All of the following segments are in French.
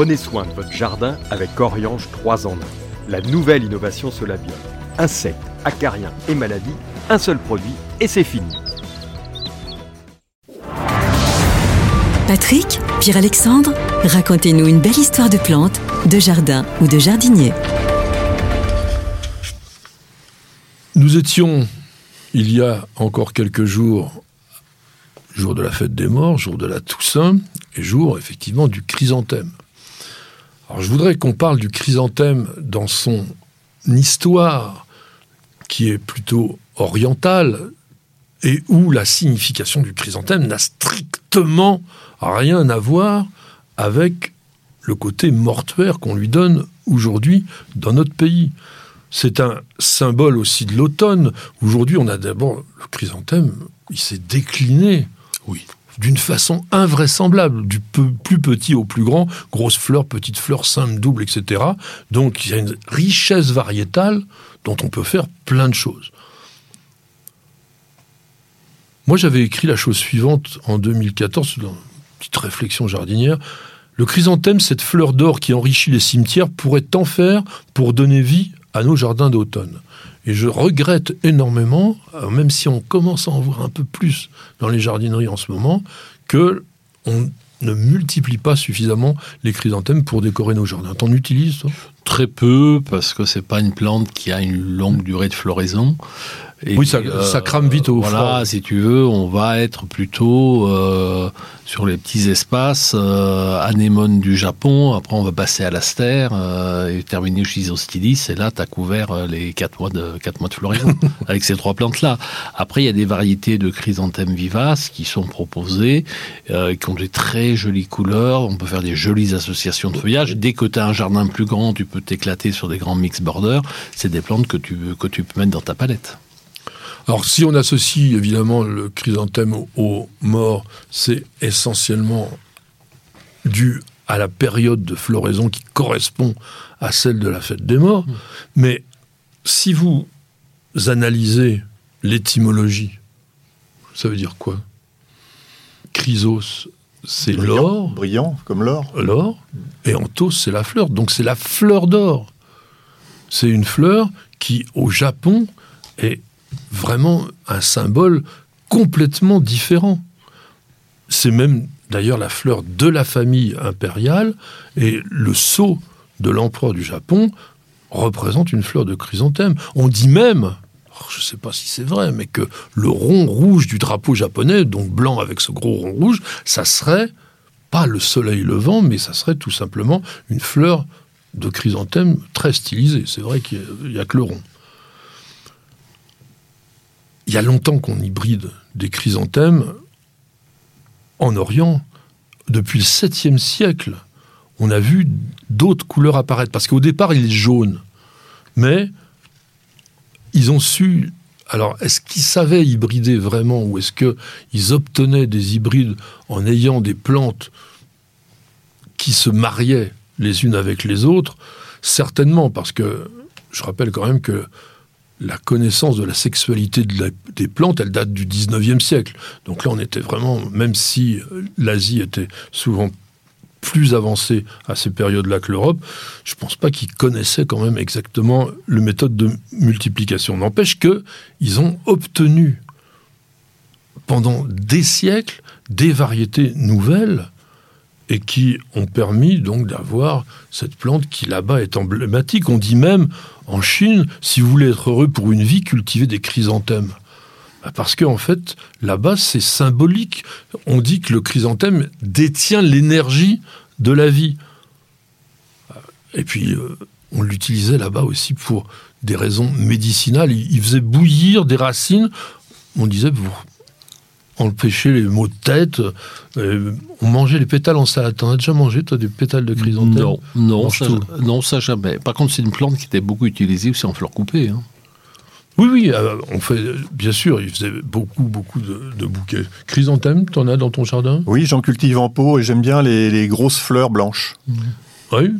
Prenez soin de votre jardin avec Oriange 3 en 1. La nouvelle innovation Solabium. Insectes, acariens et maladies, un seul produit et c'est fini. Patrick, Pierre-Alexandre, racontez-nous une belle histoire de plantes, de jardin ou de jardinier. Nous étions, il y a encore quelques jours, jour de la fête des morts, jour de la Toussaint, et jour effectivement du chrysanthème. Alors je voudrais qu'on parle du chrysanthème dans son histoire, qui est plutôt orientale, et où la signification du chrysanthème n'a strictement rien à voir avec le côté mortuaire qu'on lui donne aujourd'hui dans notre pays. C'est un symbole aussi de l'automne. Aujourd'hui, on a d'abord le chrysanthème, il s'est décliné. Oui. D'une façon invraisemblable, du plus petit au plus grand, grosses fleurs, petites fleurs, simples, doubles, etc. Donc il y a une richesse variétale dont on peut faire plein de choses. Moi, j'avais écrit la chose suivante en 2014, dans une petite réflexion jardinière. Le chrysanthème, cette fleur d'or qui enrichit les cimetières, pourrait tant faire pour donner vie à nos jardins d'automne. Et je regrette énormément, euh, même si on commence à en voir un peu plus dans les jardineries en ce moment, que on ne multiplie pas suffisamment les chrysanthèmes pour décorer nos jardins. T'en utilises, Très peu, parce que c'est pas une plante qui a une longue durée de floraison oui, ça, ça, crame vite au Voilà, si tu veux, on va être plutôt euh, sur les petits espaces euh, anémones du Japon. Après, on va passer à l'astère euh, et terminer chez Isostilis. Et là, tu as couvert euh, les 4 mois de, 4 mois de floraison avec ces trois plantes-là. Après, il y a des variétés de chrysanthèmes vivaces qui sont proposées, euh, qui ont des très jolies couleurs. On peut faire des jolies associations de feuillage. Dès que tu as un jardin plus grand, tu peux t'éclater sur des grands mix borders. C'est des plantes que tu, que tu peux mettre dans ta palette. Alors si on associe évidemment le chrysanthème aux morts, c'est essentiellement dû à la période de floraison qui correspond à celle de la fête des morts. Mmh. Mais si vous analysez l'étymologie, ça veut dire quoi? Chrysos, c'est l'or. Brillant, comme l'or. L'or. Et anthos, c'est la fleur. Donc c'est la fleur d'or. C'est une fleur qui, au Japon, est vraiment un symbole complètement différent. C'est même d'ailleurs la fleur de la famille impériale et le sceau de l'empereur du Japon représente une fleur de chrysanthème. On dit même, je ne sais pas si c'est vrai, mais que le rond rouge du drapeau japonais, donc blanc avec ce gros rond rouge, ça serait pas le soleil levant, mais ça serait tout simplement une fleur de chrysanthème très stylisée. C'est vrai qu'il n'y a, a, que le rond il y a longtemps qu'on hybride des chrysanthèmes en Orient. Depuis le 7e siècle, on a vu d'autres couleurs apparaître. Parce qu'au départ, il est jaune. Mais ils ont su. Alors, est-ce qu'ils savaient hybrider vraiment ou est-ce qu'ils obtenaient des hybrides en ayant des plantes qui se mariaient les unes avec les autres? Certainement, parce que je rappelle quand même que la connaissance de la sexualité des plantes, elle date du 19e siècle. Donc là, on était vraiment, même si euh, l'Asie était souvent plus avancée à ces périodes-là que l'Europe, je ne pense pas qu'ils connaissaient quand même exactement le méthode de multiplication. N'empêche qu'ils ont obtenu pendant des siècles des variétés nouvelles et qui ont permis donc d'avoir cette plante qui là-bas est emblématique. On dit même en Chine, si vous voulez être heureux pour une vie, cultivez des chrysanthèmes. Bah, parce qu'en en fait, là-bas, c'est symbolique. On dit que le chrysanthème détient l'énergie de la vie. Et puis, euh, on l'utilisait là-bas aussi pour des raisons médicinales. Il faisait bouillir des racines. On disait, vous empêcher les maux de tête. Euh, on mangeait les pétales en salade. T'en as déjà mangé, toi, des pétales de chrysanthème Non, non, ça, non, ça jamais. Par contre, c'est une plante qui était beaucoup utilisée aussi en fleurs coupées. Hein. Oui, oui, euh, on fait, bien sûr, il faisait beaucoup, beaucoup de, bouquets. Chrysanthème, t'en as dans ton jardin? Oui, j'en cultive en pot et j'aime bien les, grosses fleurs blanches. Oui.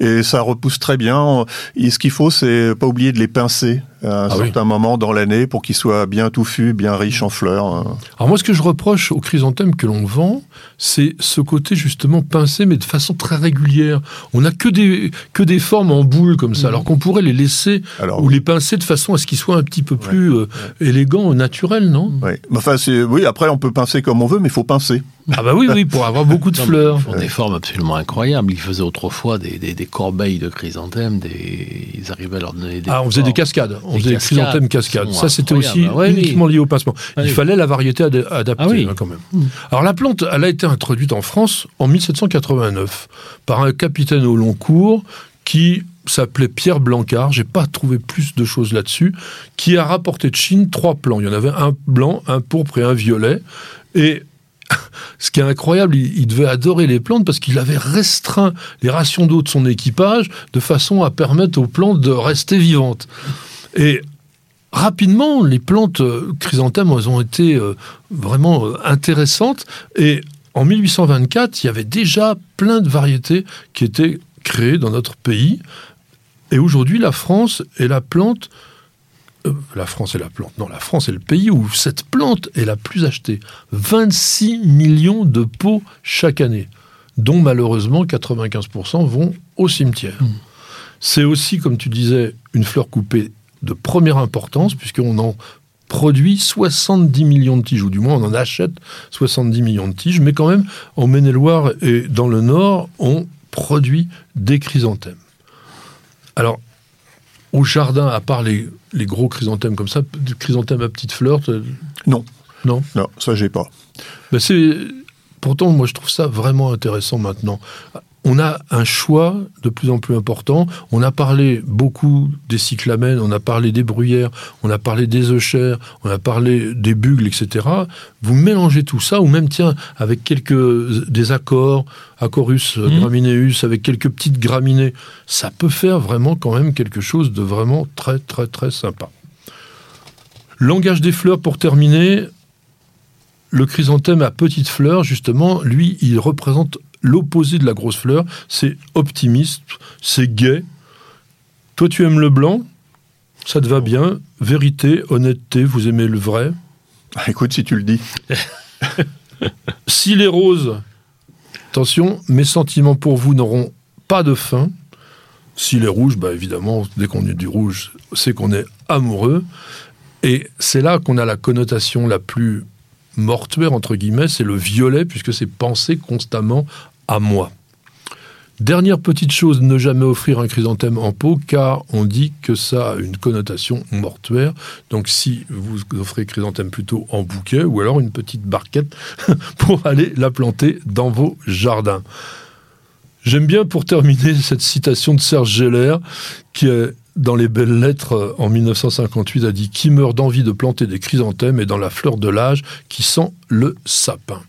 Et ça repousse très bien. Et ce qu'il faut, c'est pas oublier de les pincer à un Ah oui. certain moment dans l'année pour qu'il soit bien touffu, bien riche en fleurs. euh. Alors moi, ce que je reproche aux chrysanthèmes que l'on vend, c'est ce côté justement pincé, mais de façon très régulière. On n'a que des, que des formes en boule comme ça, alors qu'on pourrait les laisser Alors, ou les pincer de façon à ce qu'ils soient un petit peu plus euh, élégants, naturels, non? Ouais. Enfin, c'est, oui, après, on peut pincer comme on veut, mais il faut pincer. Ah bah oui, oui, pour avoir beaucoup de fleurs. Ils font des formes absolument incroyables. Ils faisaient autrefois des, des, des corbeilles de chrysanthèmes. Des... Ils arrivaient à leur donner des. Ah, on faisait des cascades. On faisait des chrysanthèmes cascades. Ça, c'était aussi. Ouais, oui. uniquement lié au pincement. Ah Il oui. fallait la variété ad- adaptée Ah oui. hein, quand même. Alors la plante, elle a été introduite en France en 1789 par un capitaine au long cours qui s'appelait Pierre Blancard, j'ai pas trouvé plus de choses là-dessus, qui a rapporté de Chine trois plants. Il y en avait un blanc, un pourpre et un violet. Et ce qui est incroyable, il, il devait adorer les plantes parce qu'il avait restreint les rations d'eau de son équipage de façon à permettre aux plantes de rester vivantes. Et rapidement, les plantes euh, chrysanthèmes, elles ont été euh, vraiment euh, intéressantes. Et en 1824, il y avait déjà plein de variétés qui étaient créées dans notre pays. Et aujourd'hui, la France est la plante. euh, la France est la plante. Non, la France est le pays où cette plante est la plus achetée. 26 millions de pots chaque année, dont malheureusement 95% vont au cimetière. C'est aussi, comme tu disais, une fleur coupée de première importance, puisqu'on en produit 70 millions de tiges, ou du moins on en achète 70 millions de tiges, mais quand même, en Maine-et-Loire et dans le Nord, on produit des chrysanthèmes. Alors, au jardin, à part les, les gros chrysanthèmes comme ça, des chrysanthèmes à petites fleurs, t'as- Non. Non Non, ça, j'ai pas. ben c'est pourtant moi je trouve ça vraiment intéressant maintenant. On a un choix de plus en plus important. On a parlé beaucoup des cyclamènes, on a parlé des bruyères, on a parlé des euchères, on a parlé des bugles, etc. Vous mélangez tout ça, ou même tiens avec quelques des accords, acorus, Mhm. gramineus, avec quelques petites graminées, ça peut faire vraiment quand même quelque chose de vraiment très très très sympa. Langage des fleurs pour terminer, le chrysanthème à petites fleurs, justement, lui, il représente l'opposé de la grosse fleur. C'est optimiste, c'est gai. Toi, tu aimes le blanc, ça te va bien? Vérité, honnêteté, vous aimez le vrai? Ah, Écoute, si tu le dis. S'il est rose, attention, mes sentiments pour vous n'auront pas de fin. S'il est rouge, bah évidemment, dès qu'on est du rouge, c'est qu'on est amoureux. Et c'est là qu'on a la connotation la plus mortuaire, entre guillemets, c'est le violet, puisque c'est penser constamment à moi. Dernière petite chose, ne jamais offrir un chrysanthème en pot, car on dit que ça a une connotation mortuaire. Donc si vous offrez chrysanthème plutôt en bouquet, ou alors une petite barquette pour aller la planter dans vos jardins. J'aime bien pour terminer cette citation de Serge Geller, qui est dans les belles lettres euh, en 1958 a dit Qui meurt d'envie de planter des chrysanthèmes et dans la fleur de l'âge qui sent le sapin.